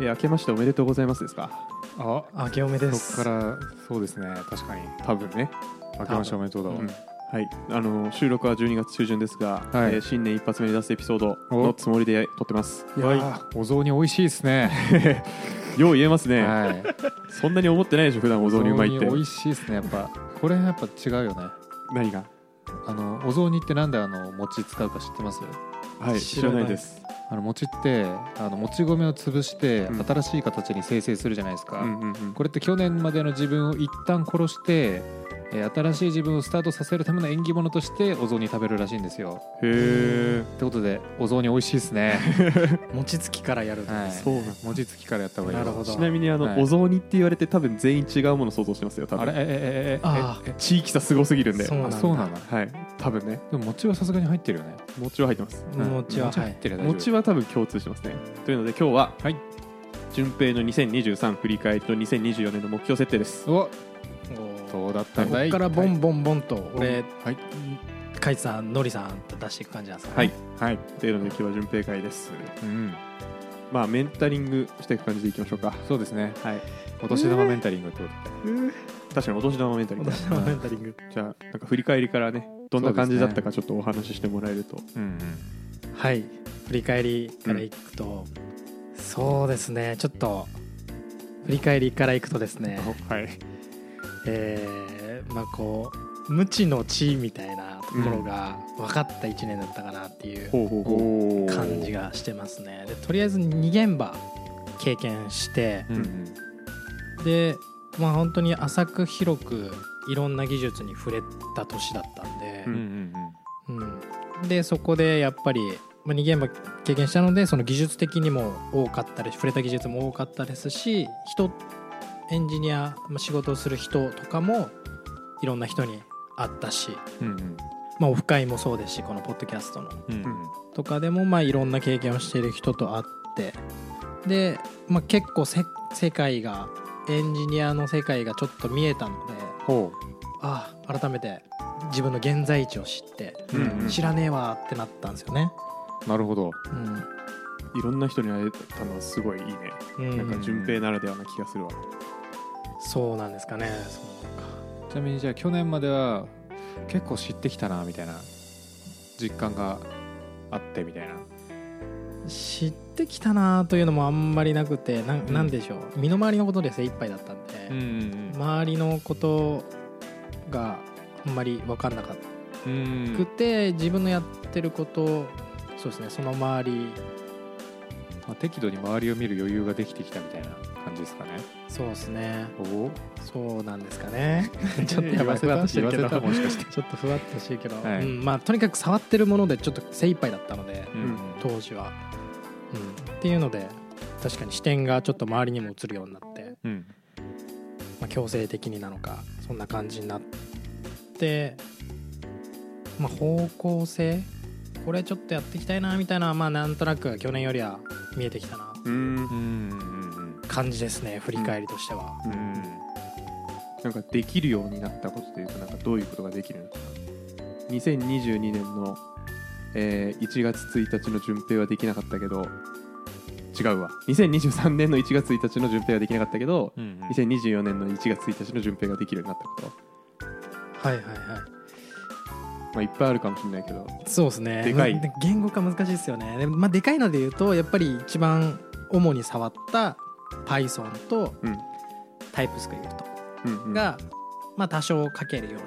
えー明けましておめでとうございますですか？あ明けおめです。そっからそうですね。確かに。多分ね。明けましておめでとうだわ、うん。はい。あの収録は12月中旬ですが、はい。えー新年一発目に出すエピソードのつもりで撮ってます。いやーお雑煮美味しいですね。よう言えますね、はい。そんなに思ってないでしょ普段お雑煮うまいって。美味しいですねやっぱ。これやっぱ違うよね。何が？あのお雑煮ってなんであの餅使うか知ってます？はい知らないですあの餅ってあのもち米を潰してうん。新しい形に生成するじゃないですか、これって去年までの自分を一旦殺して、えー新しい自分をスタートさせるための縁起物としてお雑煮食べるらしいんですよ。へえってことでお雑煮美味しいですね。餅つきからやると、はい。そうなん餅つきからやった方がいいよなるほど。ちなみにあの、はい。お雑煮って言われて多分全員違うもの想像してますよ多分。あれ？えええええあえ地域差すごすぎるんで。そうなんだ。あそうなのはい。多分ね。でも餅はさすがに入ってるよね。餅は入ってます。うん。餅は、はい入ってるよ大丈夫。餅は多分共通してますね。というので今日ははい。順平の2023振り返りと2024年の目標設定です。おおどうだったんこだい。こからボンボンボンと俺、はい。カイツさんノリさんと出していく感じなんですかはい。ねはい。というので今日は順平会です。うん。まあメンタリングしていく感じでいきましょうか。そうですね。はい。お年玉メンタリングってこ確かにお年玉メンタリング私のメンタリング。じゃあなんか振り返りからねどんな感じだったかちょっとお話ししてもらえると。とうんうん。はい。振り返りからいくと、そうですね。ちょっと振り返りからいくとですね。はいえーまあこう無知の知みたいなところが分かった1年だったかなっていう感じがしてますね。でとりあえず2現場経験してうんうん。でまあ本当に浅く広くいろんな技術に触れた年だったんでうんうんうん。うん、でそこでやっぱり、まあ、2現場経験したのでその技術的にも多かったです。触れた技術も多かったですし人エンジニア、まあ、仕事をする人とかもいろんな人に会ったし、うんうん。まあ、オフ会もそうですしこのポッドキャストの。うんうん。とかでもまあいろんな経験をしている人と会ってで、まあ、結構せ世界がエンジニアの世界がちょっと見えたのでほああ改めて自分の現在地を知ってううんうん。知らねえわってなったんですよね。なるほど。うん。いろんな人に会えたのはすごいいいね。うん。なんか順平ならではな気がするわそうなんですかね。そうちなみにじゃあ去年までは結構知ってきたなみたいな実感があってみたいな。知ってきたなというのもあんまりなくてなん,、うん。なんでしょう。身の回りのことで精一杯だったんで、ん周りのことがあんまり分かんなかっうん。くて、自分のやってることそうですねその周り。まあ、適度に周りを見る余裕ができてきたみたいな感じですかねそうですね。おそうなんですかね。ちょっとやばいふわっとしてるけど。もしかして。ちょっとふわっとしてるけど、はい。うんまあ、とにかく触ってるものでちょっと精一杯だったので、うん当時は、うん、っていうので確かに視点がちょっと周りにも移るようになって、うん。まあ、強制的になのかそんな感じになって、まあ、方向性？これちょっとやっていきたいなみたいなまあなんとなく去年よりは見えてきたな。うん感じですね振り返りとしては、うん。うんなんかできるようになったことというとなんかどういうことができるのか。な2022年の、えー1月1日の順平はできなかったけど違うわ。2023年の1月1日の順平はできなかったけどうんうん。2024年の1月1日の順平ができるようになったこと。はいはいはい。まあいっぱいあるかもしれないけど。そうですね。でかい。まあ言語化難しいですよね。で,、まあ、でかいので言うとやっぱり一番主に触った Python とうん。TypeScript うんうん。が、まあ、多少書けるよ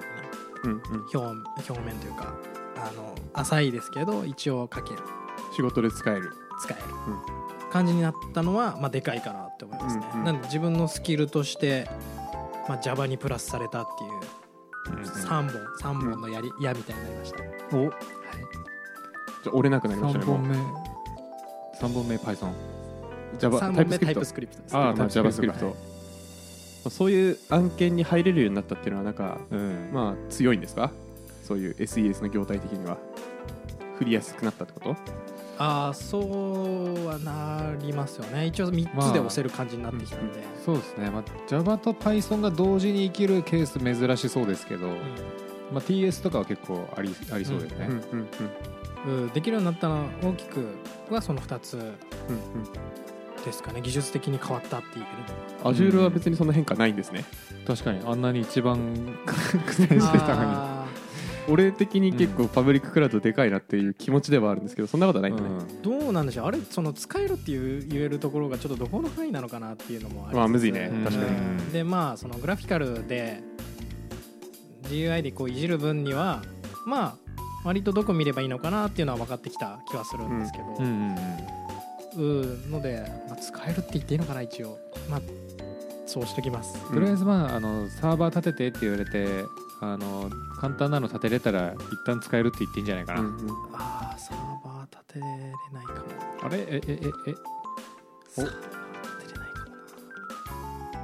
ううんうん。な表表面というかあの浅いですけど一応書ける。仕事で使える。使える、感じになったのは、まあ、でかいかなって思いますね、うんうん。なんで自分のスキルとして、まあ、Java にプラスされたっていう3本3本のやり矢みたいになりました、お。はい、じゃあ折れなくなりました三ねも本目。三本目 Python う Java 3本目 TypeScript TypeScript ですああ、まあ、JavaScript まあそういう案件に入れるようになったっていうのはなんかうんまあ強いんですか？そういう SES の業態的には。振りやすくなったってこと？ああそうはなりますよね。一応3つで押せる感じになってきたんで、そうですね、まあ、Java と Python が同時に生きるケース珍しそうですけど、まあ、TS とかは結構ありありそうですね、うんうんうんうんできるようになったのは大きくはその2つ。うんですかね。技術的に変わったって言える。のは Azure は別にそんな変化ないんですね、確かに。あんなに一番 苦戦してたのに。あ俺的に結構パブリッククラウドでかいなっていう気持ちではあるんですけどそんなことはないんだね、ーどうなんでしょう。あれその使えるっていう言えるところがちょっとどこの範囲なのかなっていうのもありまあむずいね。うん確かに、うん。でまあそのグラフィカルで GUI でこういじる分にはまあ割とどこ見ればいいのかなっていうのは分かってきた気はするんですけど、うん。うんうんうんので、まあ、使えるって言っていいのかな一応。まあそうしときます。とりあえずまああのサーバー立ててって言われてあの簡単なの立てれたら一旦使えるって言っていいんじゃないかな、うんうん。ああサーバー立てれないかも。あれ？ええええ？サーバー立てれないかも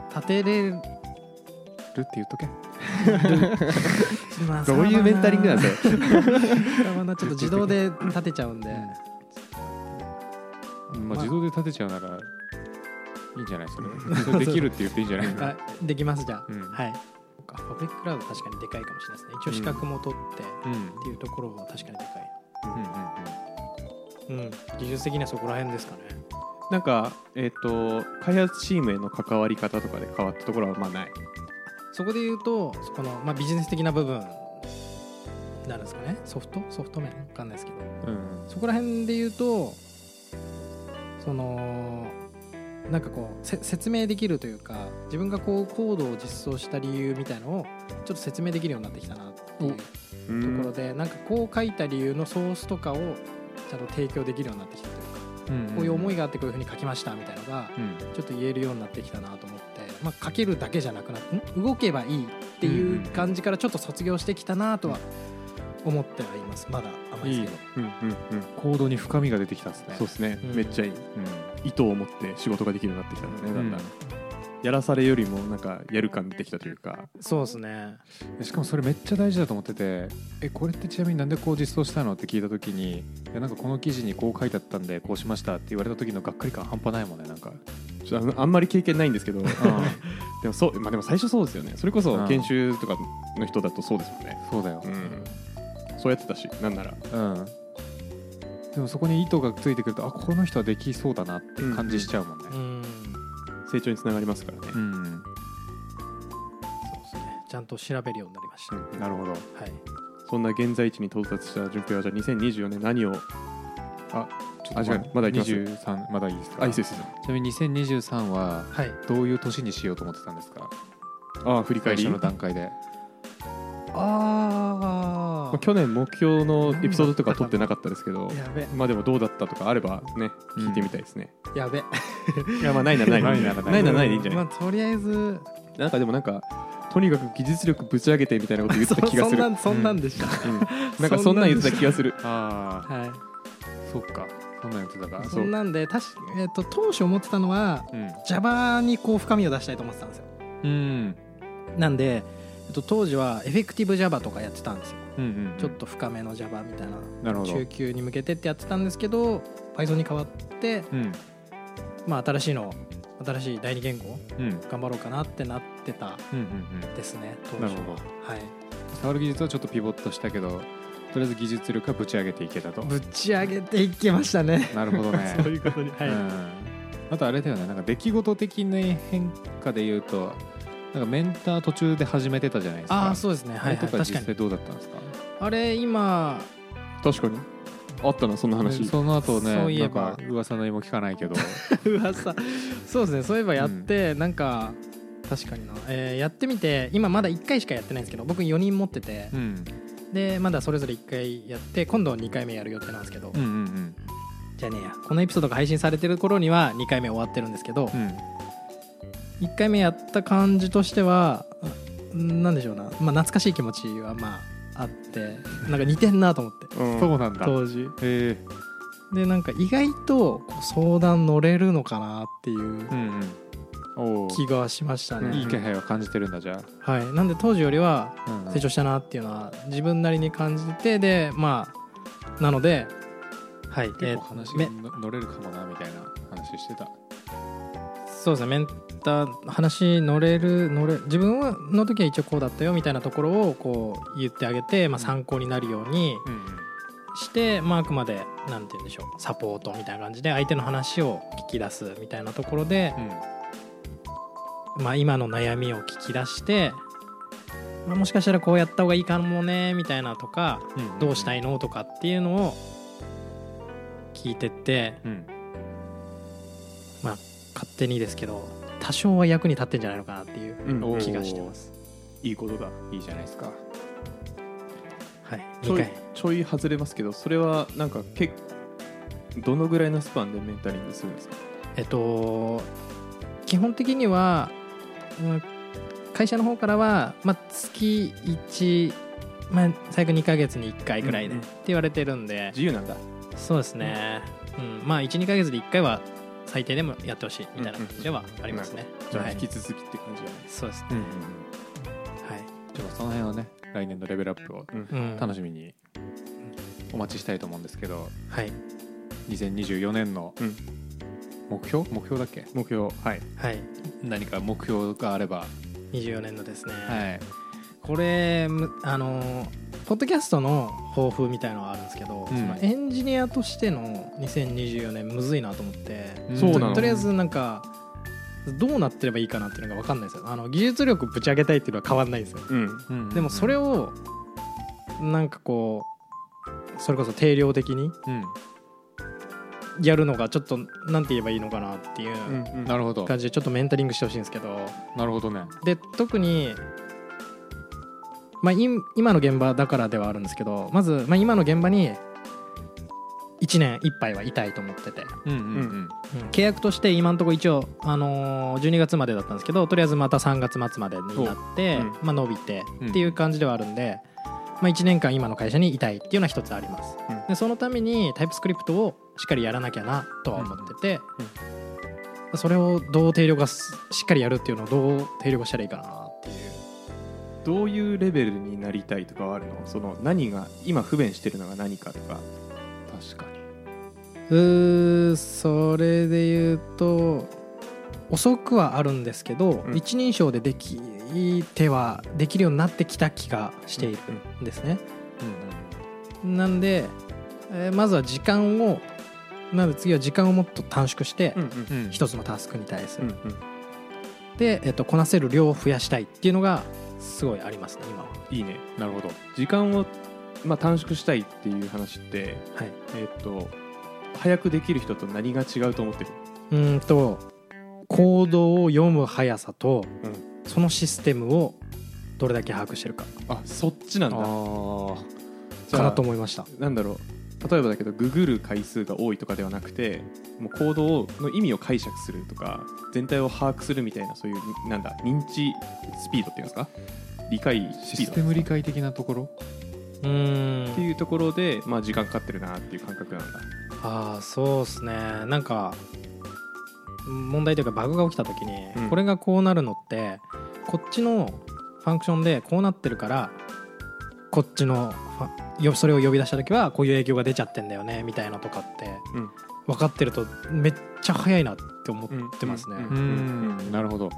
な。立てれる？るって言っとけ。まあどういうメンタリングなんサですかーバーなちょっと自動で立てちゃうんで、まあ、自動で立てちゃうならいいんじゃないそれ？それできるって言っていいんじゃない あできますじゃあ、うん。はい。パブリッククラウド確かにでかいかもしれないですね。一応資格も取ってうんうんっていうところは確かにでかうんいうん技術的にはそこら辺ですかね。なんかえっ、と開発チームへの関わり方とかで変わったところはまあない？そこで言うとこの、まあ、ビジネス的な部分なんですかね？ソフト？ソフト面？わかんないですけど。うん。そこら辺で言うとそのなんかこうせ説明できるというか自分がこうコードを実装した理由みたいのをちょっと説明できるようになってきたなっていうところでなんかこう書いた理由のソースとかをちゃんと提供できるようになってきたというかうんこういう思いがあってこういうふうに書きましたみたいなのがうん。ちょっと言えるようになってきたなと思って、まあ、書けるだけじゃなくなってん動けばいいっていう感じからちょっと卒業してきたなとは思ってはいます。まだ甘いですけど。うんうんうん。コードに深みが出てきたんですね。そうですね、うん。めっちゃいい。うん。意図を持って仕事ができるようになってきたんだねだん。だん、うん。やらされよりもなんかやる感出てきたというか。そうですね。しかもそれめっちゃ大事だと思っててえこれってちなみになんでこう実装したのって聞いた時にいやなんかこの記事にこう書いてあったんでこうしましたって言われた時のがっかり感半端ないもんねなんか。ちょっとあのあんまり経験ないんですけど。でもそう、まあ、でも最初そうですよね。それこそうん。研修とかの人だとそうですもんね、そうだよ。うん、そうやってたしなんなら。うん。でもそこに意図がついてくるとあこの人はできそうだなって感じしちゃうもんね。うん。成長につながりますからね、うん、そうですね。ちゃんと調べるようになりました、うんなるほど。はい。そんな現在地に到達した順平はじゃあ2024年何を？ああ違うまだいきます。23まだいいですか？あいいですよちなみに2023ははい。どういう年にしようと思ってたんですか？ああ振り返り？最初の段階で。あまあ去年目標のエピソードとか撮ってなかったですけどやべ。まあでもどうだったとかあればね聞いてみたいですね、やべ。いやまあないならない。ないならない。ないならないでいいんじゃない、まあとりあえず。なんかでもなんかとにかく技術力ぶち上げてみたいなこと言ってた気がする。そそんなんそんなんでした、うん。なんかそんなん言ってた気がする。ああはい。そっか。そんなんやってたか。そんなんで確か、えっと当初思ってたのはうん、Java にこう深みを出したいと思ってたんですよ。うん。なんで、えっと、当時はエフェクティブ Java とかやってたんですよ。うんうんちょっと深めの Java みたいな。中級に向けてってやってたんですけど Python に変わって、うん。まあ、新しいの新しい第二言語うん。頑張ろうかなってなってたうんうんですね当時。ははい。触る技術はちょっとピボットしたけどとりあえず技術力はぶち上げていけたと。ぶち上げていけましたね。なるほどね。そういうことにはい、うん。あとあれだよね。なんか出来事的な変化で言うとなんかメンター途中で始めてたじゃないですか。ああそうですね。あれはい、はい、確かに。とか実際どうだったんですか？あれ今確かに。あったなそんな話。その後ねそういえば。噂の意も聞かないけど。噂。そうですね。そういえばやって、なんか確かにな、えーやってみて今まだ1回しかやってないんですけど僕4人持ってて。う、ん。でまだそれぞれ1回やって今度2回目やる予定なんですけど、うんうんじゃあねえや。このエピソードが配信されてる頃には2回目終わってるんですけど、うん1回目やった感じとしてはうんなんでしょうな、まあ、懐かしい気持ちはまああってなんか似てんなと思って。うん。そうなんだ。へ当時。え。でなんか意外と相談乗れるのかなっていううんうん。お気がしましたね、いい気配は感じてるんだじゃはい、なんで当時よりは成長したなっていうのは自分なりに感じてでまあなのではい。結構話めがの乗れるかもなみたいな話してたそうですね。メンター話乗れる乗れ自分はの時は一応こうだったよみたいなところをこう言ってあげて、まあ、参考になるようにうんして、まあ、あくまでなんて言うんでしょうサポートみたいな感じで相手の話を聞き出すみたいなところで、まあ、今の悩みを聞き出して、まあ、もしかしたらこうやった方がいいかもねみたいなとかうん。どうしたいのとかっていうのを聞いてってうん勝手にですけど多少は役に立ってんじゃないのかなっていう気がしてます。いいことだいいじゃないですか。はい、ちょい2回。ちょい外れますけどそれはなんかけどのぐらいのスパンでメンタリングするんですか？えっと基本的には、うん会社の方からは、まあ、月1、まあ、最悪2ヶ月に1回ぐらいで、うんうん。って言われてるんで。自由なんだ。そうですね、うん、まあ12ヶ月で1回は最低でもやってほしいみたいな感じではありますね、はい。じゃあ引き続きって感じじゃないですそうですね、はい。ちょっとその辺はね来年のレベルアップを楽しみにお待ちしたいと思うんですけどはい。2024年のうん。目標？目標だっけ？目標。はい。はい。何か目標があれば。24年のですね、はい。これむあのーポッドキャストの抱負みたいのがあるんですけど、うん。そのエンジニアとしての2024年むずいなと思って、うんそうなの。ととりあえずなんかどうなってればいいかなっていうのが分かんないですよ。あの技術力ぶち上げたいっていうのは変わんないんですよ。うん。うんでもそれをなんかこうそれこそ定量的にうん。やるのがちょっとなんて言えばいいのかなっていう感じでちょっとメンタリングしてほしいんですけど。なるほどね。で特に、まあ、い今の現場だからではあるんですけどまず、まあ、今の現場に1年いっぱいはいたいと思ってて、うんうんうん。契約として今のところ一応、あのー12月までだったんですけどとりあえずまた3月末までになって、うん。まあ、伸びてうん。っていう感じではあるんで、まあ、1年間今の会社にいたいっていうのは一つあります、うん。でそのためにタイプスクリプトをしっかりやらなきゃなとは思ってて、それをどう定量化すしっかりやるっていうのをどう定量化したらいいかなっていうどういうレベルになりたいとかはあるの？その何が今不便してるのが何かとか。確かに。うーそれで言うと遅くはあるんですけど、うん。一人称でできてはできるようになってきた気がしているんですね、なんで、えーまずは時間をなので次は時間をもっと短縮してうんうんうん。一つのタスクに対する、うんうん。で、えっとこなせる量を増やしたいっていうのがすごいありますね今は。いいね。なるほど。時間を、まあ、短縮したいっていう話ってはい。えーっと早くできる人と何が違うと思ってる？うーんとコードを読む速さと、うん。そのシステムをどれだけ把握してるか。あそっちなんだ。かなと思いました。なんだろう例えばだけどググる回数が多いとかではなくてもうコードをの意味を解釈するとか全体を把握するみたいなそういうなんだ認知スピードっていうんですか？理解スピードシステム理解的なところ？うーん。っていうところで、まあ、時間かかってるなっていう感覚なんだ。ああそうっすね。なんか問題というかバグが起きた時に、うん。これがこうなるのってこっちのファンクションでこうなってるからこっちのそれを呼び出した時はこういう影響が出ちゃってんだよねみたいなとかってうん。分かってるとめっちゃ早いなって思ってますね、なるほど。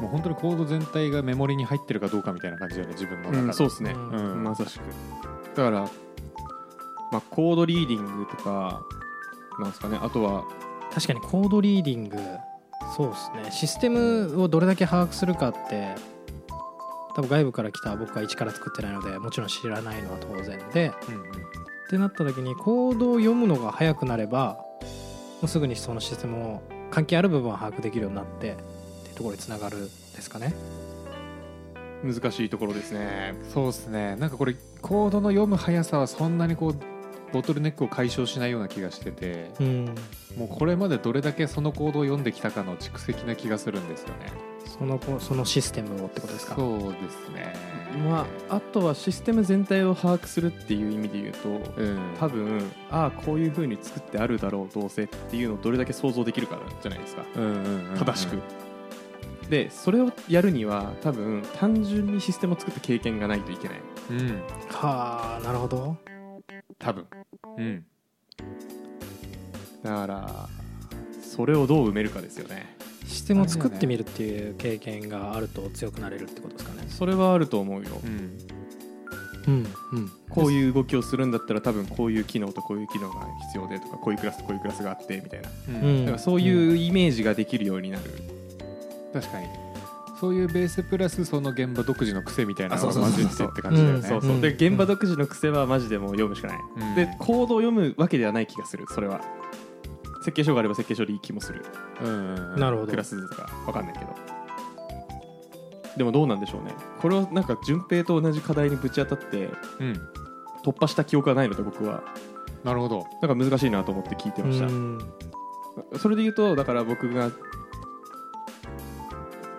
もう本当にコード全体がメモリに入ってるかどうかみたいな感じだよね自分の中で、うんそうですね、うん。うん。まさしく。だから、まあ、コードリーディングとかなんですかね。あとは確かにコードリーディングそうですね。システムをどれだけ把握するかって多分外部から来た僕は一から作ってないのでもちろん知らないのは当然で。うんうん。ってなった時にコードを読むのが早くなればもうすぐにそのシステムを関係ある部分を把握できるようになってっていうところにつながるですかね。難しいところですね。そうですね。なんかこれコードの読む速さはそんなにこうボトルネックを解消しないような気がしててうん。もうこれまでどれだけそのコードを読んできたかの蓄積な気がするんですよね。そのこそのシステムをってことですか？そうですね。まあ、あとはシステム全体を把握するっていう意味で言うとうん。多分ああこういう風に作ってあるだろうどうせっていうのをどれだけ想像できるかじゃないですか。うんうんうんうん。正しく、でそれをやるには多分単純にシステムを作った経験がないといけない。うん。はあなるほど多分。うん。だからそれをどう埋めるかですよね。システムを作ってみるっていう経験があると強くなれるってことですかね。それはあると思うよ。うん。うんうん。こういう動きをするんだったら多分こういう機能とこういう機能が必要でとかこういうクラスとこういうクラスがあってみたいな。うん。うんだからそういうイメージができるようになる、確かにそういうベースプラスその現場独自の癖みたいなのが混じってって感じだよね。そうそう、うん。で現場独自の癖はマジでもう読むしかない、うん。でコードを読むわけではない気がするそれは。設計書があれば設計書でいい気もする。うん。なるほど。クラスとかわかんないけど。でもどうなんでしょうね。これをなんか順平と同じ課題にぶち当たってうん。突破した記憶がないので僕は。なるほど。なんか難しいなと思って聞いてました、うん。それで言うとだから僕が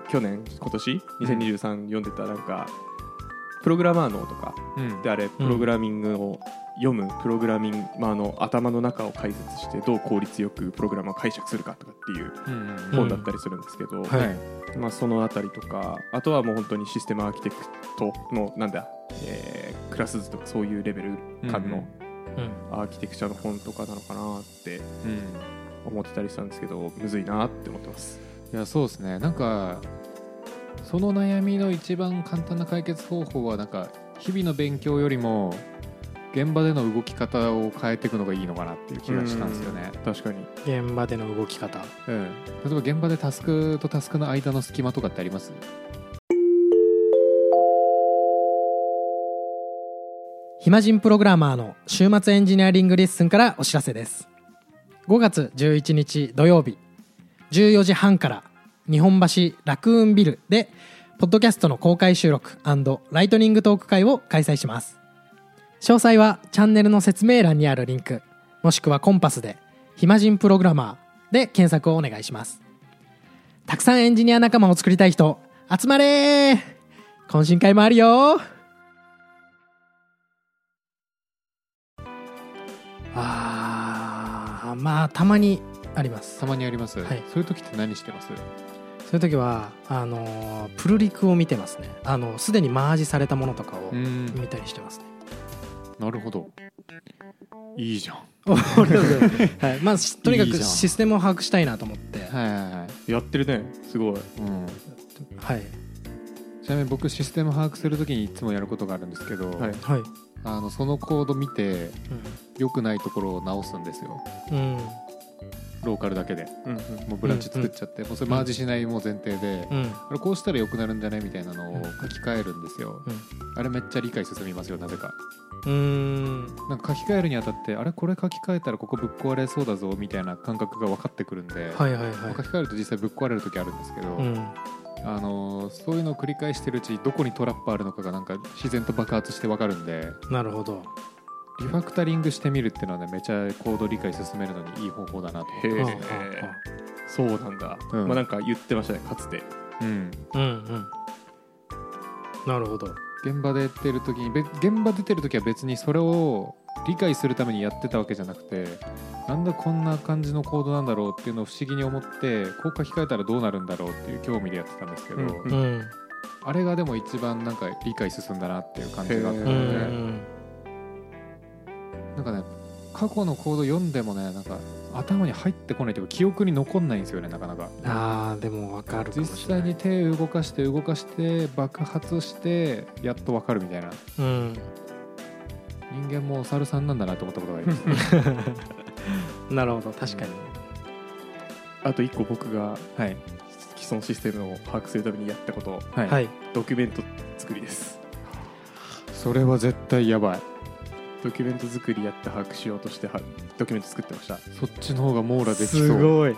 去年今年？2023読んでたなんか、プログラマー脳とかうん。であれプログラミングを読むプログラミングの頭の中を解説してどう効率よくプログラムを解釈するかとかっていう本だったりするんですけど、まあ、そのあたりとかあとはもう本当にシステムアーキテクトのなんだ、えークラス図とかそういうレベル感のうん。アーキテクチャの本とかなのかなってうん。思ってたりしたんですけどむずいなって思ってます。いやそうですね。なんかその悩みの一番簡単な解決方法はなんか日々の勉強よりも現場での動き方を変えていくのがいいのかなっていう気がしたんですよね、確かに。現場での動き方。うん、例えば現場でタスクとタスクの間の隙間とかってあります？暇人プログラマーの週末エンジニアリングレッスンからお知らせです。5月11日土曜日14時半から日本橋ラクーンビルでポッドキャストの公開収録ライトニングトーク会を開催します。詳細はチャンネルの説明欄にあるリンク。もしくはコンパスで暇人プログラマーで検索をお願いします。たくさんエンジニア仲間を作りたい人集まれ懇親会もあるよ。あーまあたまにあります。たまにあります、はい。そういう時って何してます？そういう時はあのープルリクを見てますね。あのすでにマージされたものとかをうん。見たりしてますね。なるほど。いいじゃん。はい。まあしとにかくシステムを把握したいなと思って。はいはいはい、やってるね。すごい。うん、はい。ちなみに僕システム把握するときにいつもやることがあるんですけど、はい。はい。あのそのコード見て良くないところを直すんですよ。うん、うんローカルだけで。うんうん。もうブランチ作っちゃって、もうそれマージしないもう前提で、うん。あれこうしたら良くなるんじゃないみたいなのをうん書き換えるんですよ、うん。あれめっちゃ理解進みますよなぜか。うーん。なんか書き換えるにあたってあれこれ書き換えたらここぶっ壊れそうだぞみたいな感覚が分かってくるんで、はいはいはい。書き換えると実際ぶっ壊れる時あるんですけど、うん。あのーそういうのを繰り返してるうちにどこにトラップあるのかがなんか自然と爆発して分かるんで。なるほどリファクタリングしてみるっていうのはねめちゃコード理解進めるのにいい方法だなと思ってそうなんだ、うん。まあなんか言ってましたねかつて。うん。あうんうん。なるほど。現場でやってる時にべ現場出てる時は別にそれを理解するためにやってたわけじゃなくてなんだこんな感じのコードなんだろうっていうのを不思議に思ってこう書き換えたらどうなるんだろうっていう興味でやってたんですけど、うんあれがでも一番なんか理解進んだなっていう感じがあったうので、んなんかね過去のコード読んでもねなんか頭に入ってこないというか記憶に残んないんですよねなかなか。あーでも分かるかも実しれない。際に手を動かして動かして爆発してやっと分かるみたいな。うん。人間もお猿さんなんだなと思ったことがあります。ね なるほど確かに。あと一個僕がはい既存システムを把握するためにやったこと。はい、はい。ドキュメント作りです。それは絶対やばいドキュメント作りやって把握しようとしてはドキュメント作ってました。そっちの方が網羅できそう。すごい。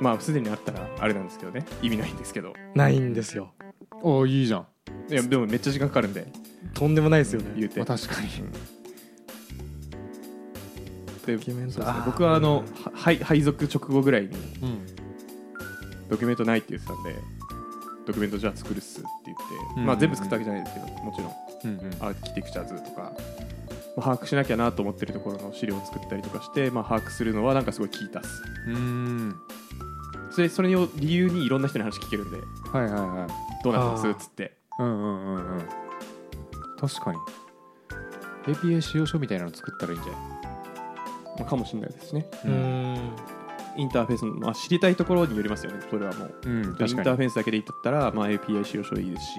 まあすでにあったらあれなんですけどね。意味ないんですけど。ないんですよ。ああいいじゃん、いやでもめっちゃ時間かかるんで。とんでもないですよね。言うて。まあ、確かに。でドキュメント。ね僕はあのは配配属直後ぐらいにうん。ドキュメントないって言ってたんでドキュメントじゃあ作るっすって言って、うん。まあ全部作ったわけじゃないですけどもちろん。うんうん。アーキテクチャ図とか、まあ把握しなきゃなと思ってるところの資料を作ったりとかして、まあ、把握するのはなんかすごい効いたっす。うーん。それそれを理由にいろんな人に話聞けるんではいはいはい。どうなってますあーっつって。うんうんうんうん。確かに。API 使用書みたいなの作ったらいいんじゃない？まあ、かもしれないですね。うーん。インターフェースの、まあ、知りたいところによりますよねそれはもう。うんインターフェースだけで言ったら、まあ、API 使用書いいですし、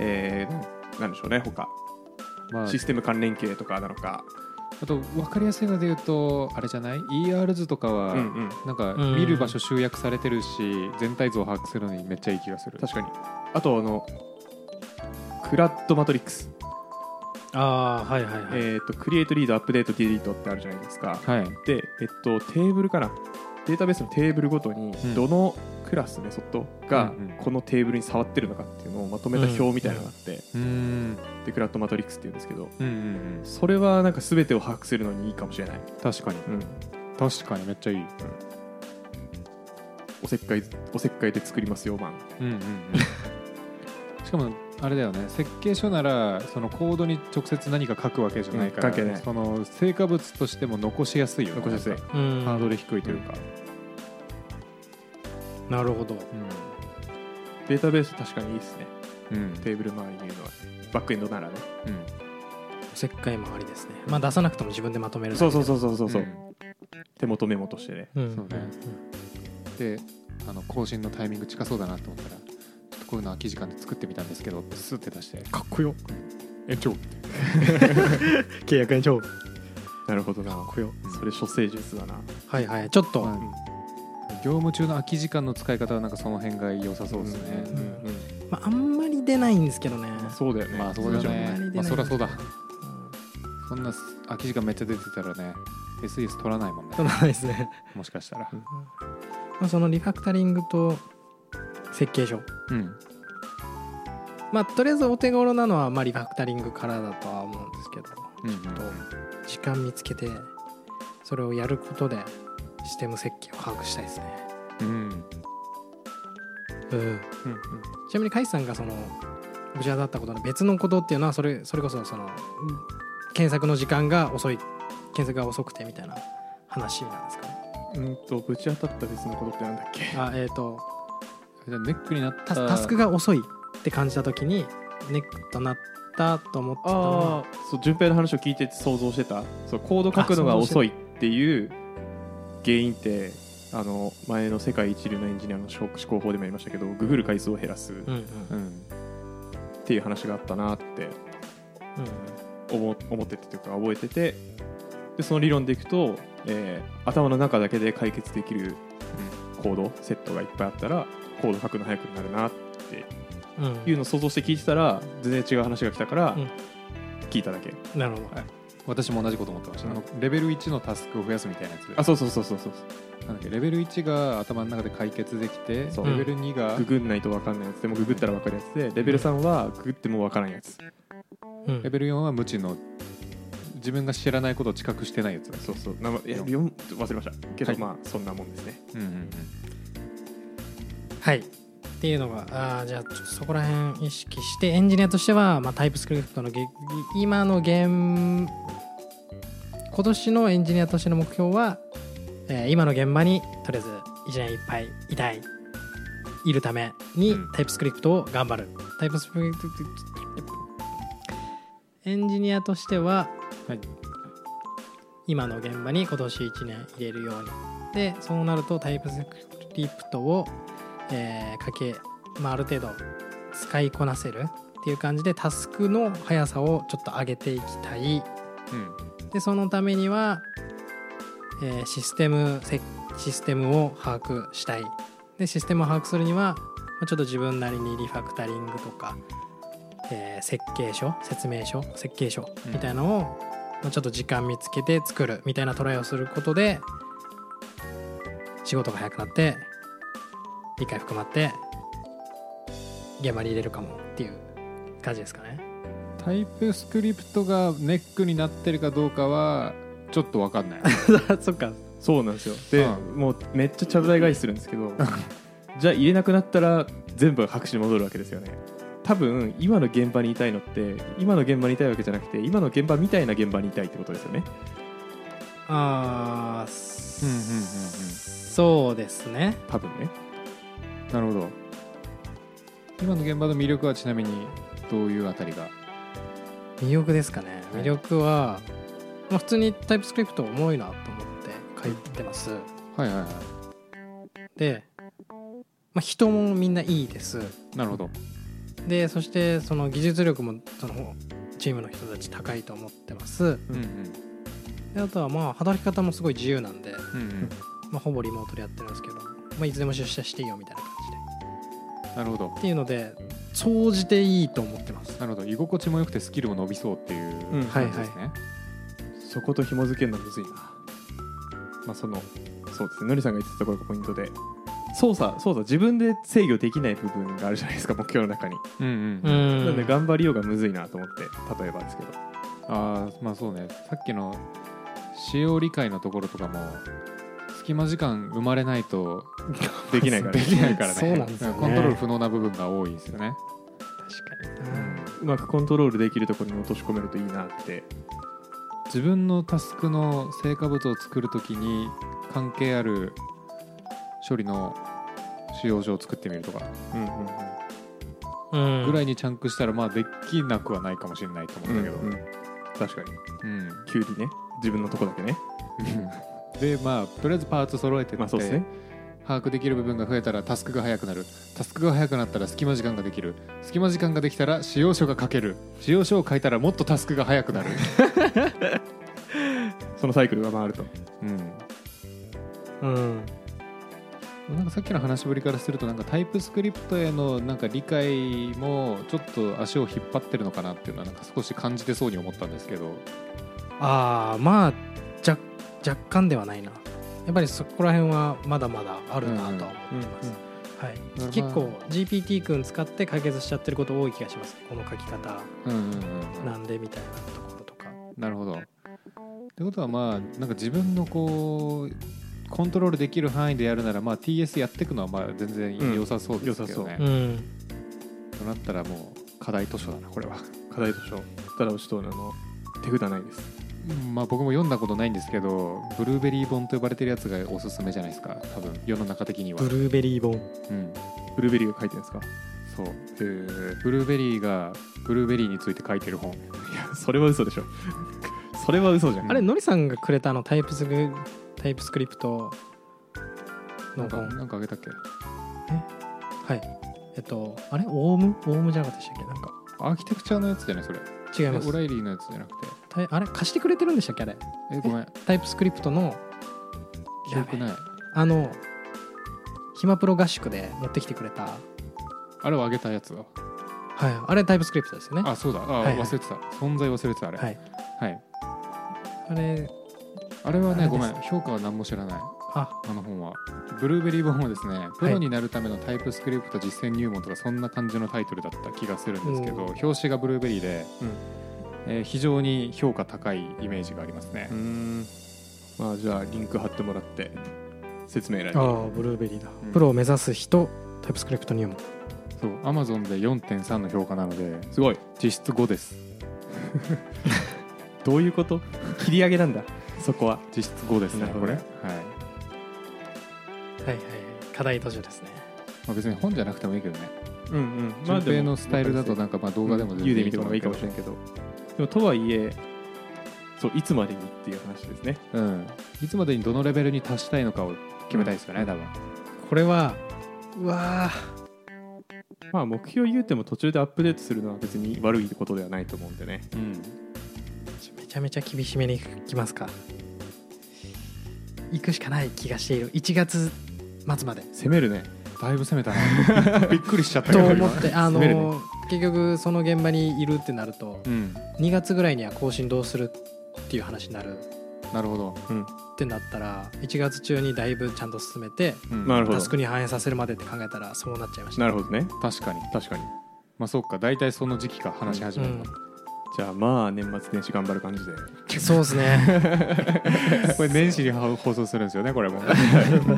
えー、なんでしょうね他まあシステム関連系とかなのか、あと分かりやすいので言うとあれじゃない？ER 図とかは、うんうん、なんかうん。見る場所集約されてるし全体像を把握するのにめっちゃいい気がする。確かに。あとあのクラッドマトリックス、ああはいはいはい、えー、とクリエイトリードアップデートディリートってあるじゃないですか。はい。で、えっと、テーブルかな？データベースのテーブルごとにん。どのクラスメソッドがうんうん。このテーブルに触ってるのかっていうのをまとめた表みたいなのがあって、うーん。でクラッドマトリックスっていうんですけどうんうんうん。それはなんか全てを把握するのにいいかもしれない、確かに。うん、確かにめっちゃいい。おせっかいおせっかいで作りますよマンうんうんうん。しかもあれだよね。設計書ならそのコードに直接何か書くわけじゃないから、うんその成果物としても残しやすいよね残しやすいハードル低いというか、なるほど。データベース確かにいいですね。うん。うんテーブル周りにいるのは。バックエンドならね。うん。おせっかいもありですね。まあ出さなくても自分でまとめるそうそうそうそうそうそう、ん。手元メモとしてね。う、うん、そうね。であの更新のタイミング近そうだなと思ったらちょっとこういうの空き時間で作ってみたんですけどってスッて出して。かっこよ。延長契約延長かなるほどな。っこよ。それ処世術だな。はいはい。ちょっと、まあ業務中の空き時間の使い方はなんかその辺が良さそうですね、まあ、あんまり出ないんですけどね、そうだよね。まあそうだね。まあそりゃそうだ。うんそんな空き時間めっちゃ出てたらね SES 取らないもんね。そうなんですね、もしかしたら。うん。まあ、そのリファクタリングと設計書。うん。まあとりあえずお手頃なのは、まあ、リファクタリングからだとは思うんですけど。うんうんと時間見つけてそれをやることでシステム設計を把握したいですね。うん。うん。うんうん。ちなみにカイさんがそのぶち当たったことの別のことっていうのはそれそれこそそのうん検索の時間が遅い検索が遅くてみたいな話なんですかね？うんとぶち当たった別のことってなんだっけ？あえっ、とじゃあネックになった。タタスクが遅いって感じた時にネックとなったと思ってたそう順平の話を聞いてて想像してた。そうコード書くのが遅いっていう原因ってあの前の世界一流のエンジニアの思考法でもやりましたけどググる回数を減らすっうんうん。うんていう話があったなって思思っててというか覚えててでその理論でいくと、えー頭の中だけで解決できるコードセットがいっぱいあったらコード書くの早くなるなってうん。うんいうのを想像して聞いてたら全然違う話が来たからうん。聞いただけ、なるほど、私も同じこと思ってました、うんあのレベル1のタスクを増やすみたいなやつ。であそうそうそうそうそう。なんだっけレベル1が頭の中で解決できてそう。レベル2がググんないと分かんないやつ。でもググったら分かるやつでレベル3はググっても分からんやつ。うん。レベル4は無知の自分が知らないことを知覚してないやつ。だそうそう。なまいや4忘れました。けど、はい。まあそんなもんですね。うんうん。はいっていうのがあーじゃあそこら辺意識してエンジニアとしては、まあ、タイプスクリプトのげ今のゲーム今年のエンジニアとしての目標は、えー今の現場にとりあえず1年いっぱいいたいいるためにうん。タイプスクリプトを頑張る、タイプスクリプトエンジニアとしては、はい。今の現場に今年1年入れるように。でそうなるとタイプスクリプトを、えーかけ、まあ、ある程度使いこなせるっていう感じでタスクの速さをちょっと上げていきたい。うん。でそのためには、えーシステムせシステムを把握したい。でシステムを把握するにはまあちょっと自分なりにリファクタリングとか、えー設計書説明書設計書みたいなのを、まあちょっと時間見つけて作るみたいなトライをすることで仕事が早くなって理解深まって現場に入れるかもっていう感じですかね。タイプスクリプトがネックになってるかどうかはちょっと分かんない。そっか。そうなんですよ。で、うもうめっちゃちゃぶ台返しするんですけどじゃあ入れなくなったら全部が白紙に戻るわけですよね。多分今の現場にいたいのって今の現場にいたいわけじゃなくて今の現場みたいな現場にいたいってことですよね。ああ、うんうんうんうん。そうですね。多分ねなるほど。今の現場の魅力はちなみにどういうあたりが？魅力ですかね。はい。魅力は、まあ、普通にタイプスクリプト重いなと思って書いてます。はいはいはい。で、まあ、人もみんないいです。なるほど。でそしてその技術力もそのチームの人たち高いと思ってます。うんうん。であとはまあ働き方もすごい自由なんで、うんうん。まあ、ほぼリモートでやってるんですけど、まあ、いつでも出社していいよみたいな感じでなるほど。っていうので総じていいと思ってます。なるほど。居心地も良くてスキルも伸びそうっていううん。感じですね、そこと紐付けるのむずいな。まあそのそうですね。のりさんが言ってたところがポイントで。操作操作自分で制御できない部分があるじゃないですか目標の中に、うん。うんうんなんで頑張りようがむずいなと思って例えばですけど。ああまあそうね。さっきの使用理解のところとかも隙間時間生まれないと できないからできないからね。そうなんですよね。コントロール不能な部分が多いですよね、確かに。なうまくコントロールできるところに落とし込めるといいなって。自分のタスクの成果物を作るときに関係ある処理の使用書を作ってみるとか。うんうんうん。ぐらいにチャンクしたらまあできなくはないかもしれないと思ううんんだけど、うん。確かに。うん。急にね。自分のとこだけね でまあとりあえずパーツ揃えてって、まあそうですね。把握できる部分が増えたらタスクが早くなる。タスクが早くなったら隙間時間ができる。隙間時間ができたら使用書が書ける。使用書を書いたらもっとタスクが早くなる。そのサイクルが回ると。うん。うん。なんかさっきの話ぶりからするとなんかタイプスクリプトへのなんか理解もちょっと足を引っ張ってるのかなっていうのはなんか少し感じてそうに思ったんですけど。ああまあ若若干ではないな。やっぱりそこら辺はまだまだあるなとは思ってます、はい。まあ、結構 GPT 君使って解決しちゃってること多い気がします。この書き方。なんでみたいなところとか。なるほど。ってことはまあなんか自分のこうコントロールできる範囲でやるならまあ TS やっていくのはまあ全然良さそうですけどね、う。ん。となったらもう課題図書だなこれは、課題図書。ただ押しとあの手札ないですまあ、僕も読んだことないんですけどブルーベリー本と呼ばれてるやつがおすすめじゃないですか。多分世の中的には。ブルーベリー本。うん。ブルーベリーが書いてるんですか？そう。えーブルーベリーがブルーベリーについて書いてる本。いやそれは嘘でしょ。それは嘘じゃん。あれのりさんがくれたあのタイプスクタイプスクリプトの本。なんかあげたっけ？はい。えっとあれ？オウム？オウムじゃなかったでしたっけ？なんか。アーキテクチャのやつじゃない？それ。違います。オライリーのやつじゃなくてあれ貸してくれてるんでしたっけあれ？えごめん。タイプスクリプトの。記憶ない。あのヒマプロ合宿で持ってきてくれた。あれをあげたやつだはい。あれタイプスクリプトですよね。あそうだ。あ、はいはい。忘れてた。存在忘れてたあれ。はい。はい。あれあれはねごめん。評価は何も知らない。あ。あの本は。ブルーベリー本はですねプロになるためのタイプスクリプト実践入門とかそんな感じのタイトルだった気がするんですけどうん表紙がブルーベリーで、うんえー非常に評価高いイメージがありますね。まあじゃあリンク貼ってもらって説明欄に。ああブルーベリーだ、うん。プロを目指す人タイプスクリプト入門そうアマゾンで4.3の評価なのですごい。実質5です。どういうこと？切り上げなんだ。そこは。実質5ですねこれ、なるほどはい。ねはいはい。課題図書ですね。まあ、別に本じゃなくてもいいけどね。うんうん。順平のスタイルだとなんかまあ動画でも全然見てもいいかもしれんけどでもとはいえそういつまでにっていう話ですね。うん、いつまでにどのレベルに達したいのかを決めたいですよね、うん。多分。これはうわまあ目標言うても途中でアップデートするのは別に悪いことではないと思うんでね。うん。ーめちゃめちゃ厳しめにいきますか。行くしかない気がしている。1月末まで。攻めるね。だいぶ攻めたな びっくりしちゃったけとど今。思ってあの攻めるね結局その現場にいるってなるとうん。2月ぐらいには更新どうするっていう話になる。なるほど、ってなったら1月中にだいぶちゃんと進めてうんタスクに反映させるまでって考えたらそうなっちゃいました。なるほどね。確かに。確かに。まあそうか。大体その時期か。話し始めるの、じゃあまあ年末年始頑張る感じで。そうですね。これ年始に放送するんですよねこれも。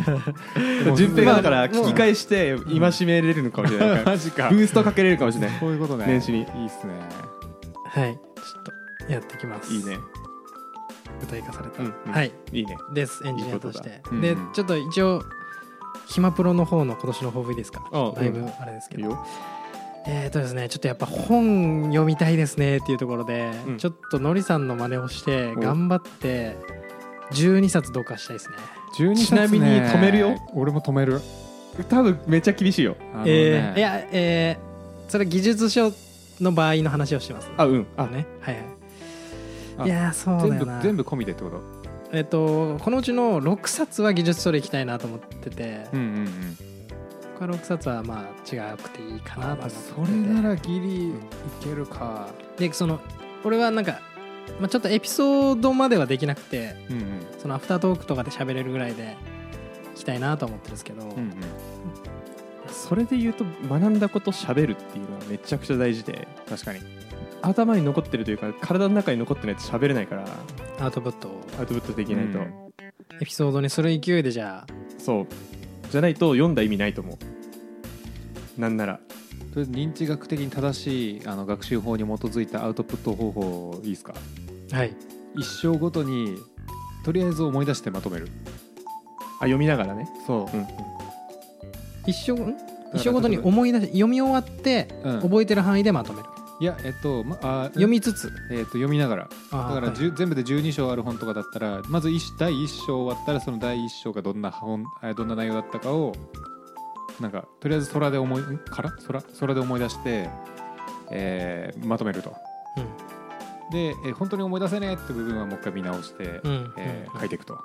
順平がだからまあ聞き返して戒めれるのかもしれない。マジか。ブーストかけれるかもしれない。そういうことね。年始に。いいっすね。はい。ちょっとやってきます。いいね。具体化された、うんうん。はい。いいね。です。エンジニアとして。いいことだ。で、うんうん。ちょっと一応ヒマプロの方の今年の抱負いいですか？あだいぶあれですけど、いいよえーとですねちょっとやっぱ本読みたいですねっていうところで、うん。ちょっとのりさんの真似をしてお。頑張って12冊読破したいですね。12冊ね。ちなみに止めるよ？俺も止める。多分めっちゃ厳しいよ。ねえーいやえーそれ技術書の場合の話をしてます。あうん。あ。ね。はいはい。あ。いやーそうだ全部よな。全部込みでってこと？えっとこのうちの6冊は技術書でいきたいなと思ってて、うんうんうん他6冊はまあ違くていいかなと思ってて。それならギリいけるか。でその俺はなんか、まあ、ちょっとエピソードまではできなくてうんうん。そのアフタートークとかで喋れるぐらいでいきたいなと思ってるんですけど、うんうん。それで言うと学んだこと喋るっていうのはめちゃくちゃ大事で確かに。頭に残ってるというか体の中に残ってないと喋れないから。アウトプットを。アウトプットできないと、うん。エピソードにする勢いでじゃあ。そうじゃないと読んだ意味ないと思う。なんなら。とりあえず認知学的に正しいあの学習法に基づいたアウトプット方法いいですか？はい。一生ごとにとりあえず思い出してまとめる。あ読みながらね、そう。うん。一生ん。一生ごとに思い出し読み終わってうん。覚えてる範囲でまとめる、いやえっと、ま、あ読みつつ。えっと読みながら。だだから、じゅ全部で12章ある本とかだったらまず一第1章終わったらその第1章がどんな本えどんな内容だったかをなんかとりあえず空で思いんから空？空で思い出して、えーまとめると。で、えー本当に思い出せねえって部分はもう一回見直して、うんうんえーうん書いていくと。っ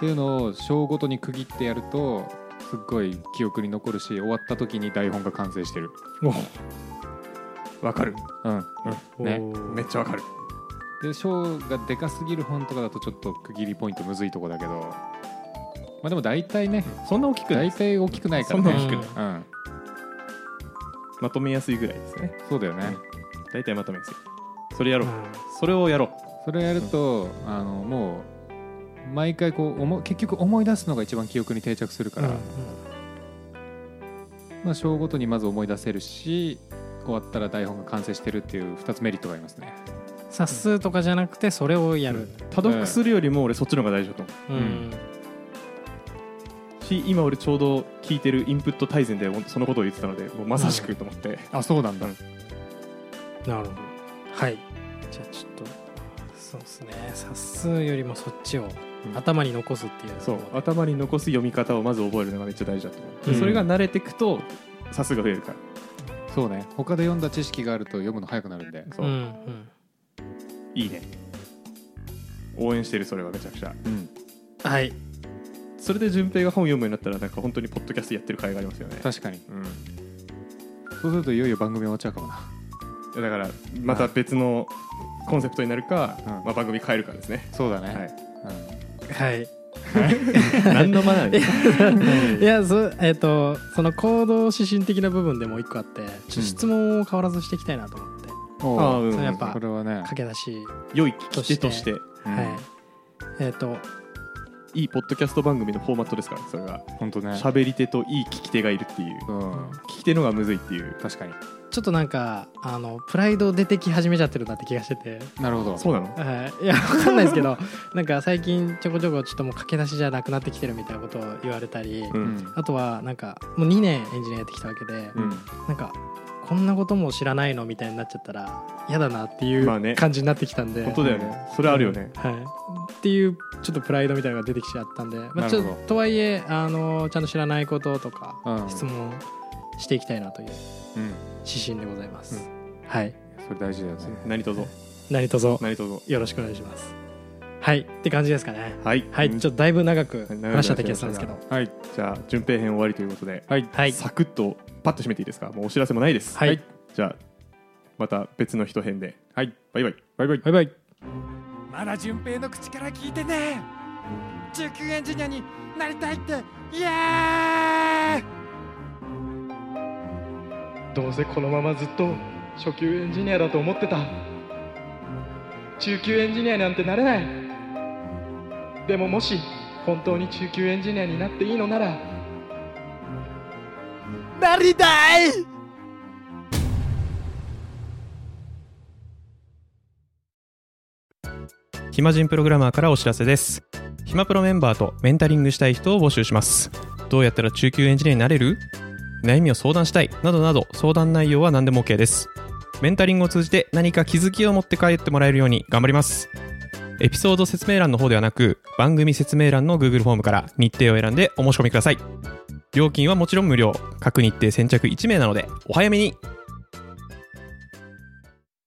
ていうのを章ごとに区切ってやるとすっごい記憶に残るし終わった時に台本が完成してるわかる。うん。ねおーめっちゃわかる。で章がでかすぎる本とかだとちょっと区切りポイントむずいとこだけど。まあでも大体ねそんな大きくない。大体大きくないからね。そんな大きくない。うん、まとめやすいぐらいですね。そうだよね、大体まとめやすい。それやろう、うん。それをやろう。それをやると、あのもう毎回こう思結局思い出すのが一番記憶に定着するから、うん。まあ、章ごとにまず思い出せるし終わったら台本が完成してるっていう2つメリットがありますね。冊数とかじゃなくてそれをやる、多読するよりも俺そっちの方が大事だと思う。ん。うし今俺ちょうど聞いてるインプット大全でそのことを言ってたのでもうまさしくと思って、あそうなんだ、うん。なるほど。はい。じゃあちょっとそうですね。冊数よりもそっちをうん。頭に残すっていう。そう。頭に残す読み方をまず覚えるのがめっちゃ大事だと思う、でうん。それが慣れていくとさすが増えるからそうね。他で読んだ知識があると読むの早くなるんで。そう、うんうん。いいね。応援してるそれはめちゃくちゃ。うん。はい。それで順平が本読むようになったらなんか本当にポッドキャストやってる甲斐がありますよね。確かに。うん。そうするといよいよ番組終わっちゃうかもな。だからまた別のコンセプトになるか、うん。まあ、番組変えるかですね、そうだね、はい、はい何のマナーでいやそ,、えっとその行動指針的な部分でもう一個あってちょっと質問を変わらずしていきたいなと思って、おうああうんそれやっぱこれはね。駆け出し、良い聞き手として。うん。はい。えっ、といいポッドキャスト番組のフォーマットですからそれが本当ね。喋り手といい聞き手がいるっていう。うん。聞き手のがむずいっていう。確かにちょっとなんかあのプライド出てき始めちゃってるなって気がしてて、なるほど。そうなの？はい、いやわかんないですけど なんか最近ちょこちょこちょっともう駆け出しじゃなくなってきてるみたいなことを言われたり、ううん。んあとはなんかもう2年エンジニアやってきたわけで、うん。なんかこんなことも知らないのみたいになっちゃったら嫌だなっていまあね。う感じになってきたんで、本当だよね。それあるよね、はい、っていうちょっとプライドみたいなのが出てきちゃったんで、まあ、ちょとはいえあのちゃんと知らないこととかうん。質問していきたいなといううん。指針でございます、はい。それ大事だよね。何卒？何卒？何卒？よろしくお願いします。はい。って感じですかね。はい。はい、ちょっとだいぶ長く話しちゃった。気がするんですけど。はい。じゃあ順平編終わりということで、はい。はい。サクッとパッと締めていいですか？もうお知らせもないです。はい。じゃあまた別の人編で。はい。バイバイ。バイバイ。バイバイ。まだ順平の口から聞いてね。中級エンジニアになりたいって。イエーイどうせこのままずっと初級エンジニアだと思ってた。中級エンジニアなんてなれない。でももし本当に中級エンジニアになっていいのなら。なりたい！暇人プログラマーからお知らせです。暇プロメンバーとメンタリングしたい人を募集します。どうやったら中級エンジニアになれる？悩みを相談したいなどなど相談内容は何でも OK です。メンタリングを通じて何か気づきを持って帰ってもらえるように頑張ります。エピソード説明欄の方ではなく番組説明欄の Google フォームから日程を選んでお申し込みください。料金はもちろん無料。各日程先着1名なのでお早めに。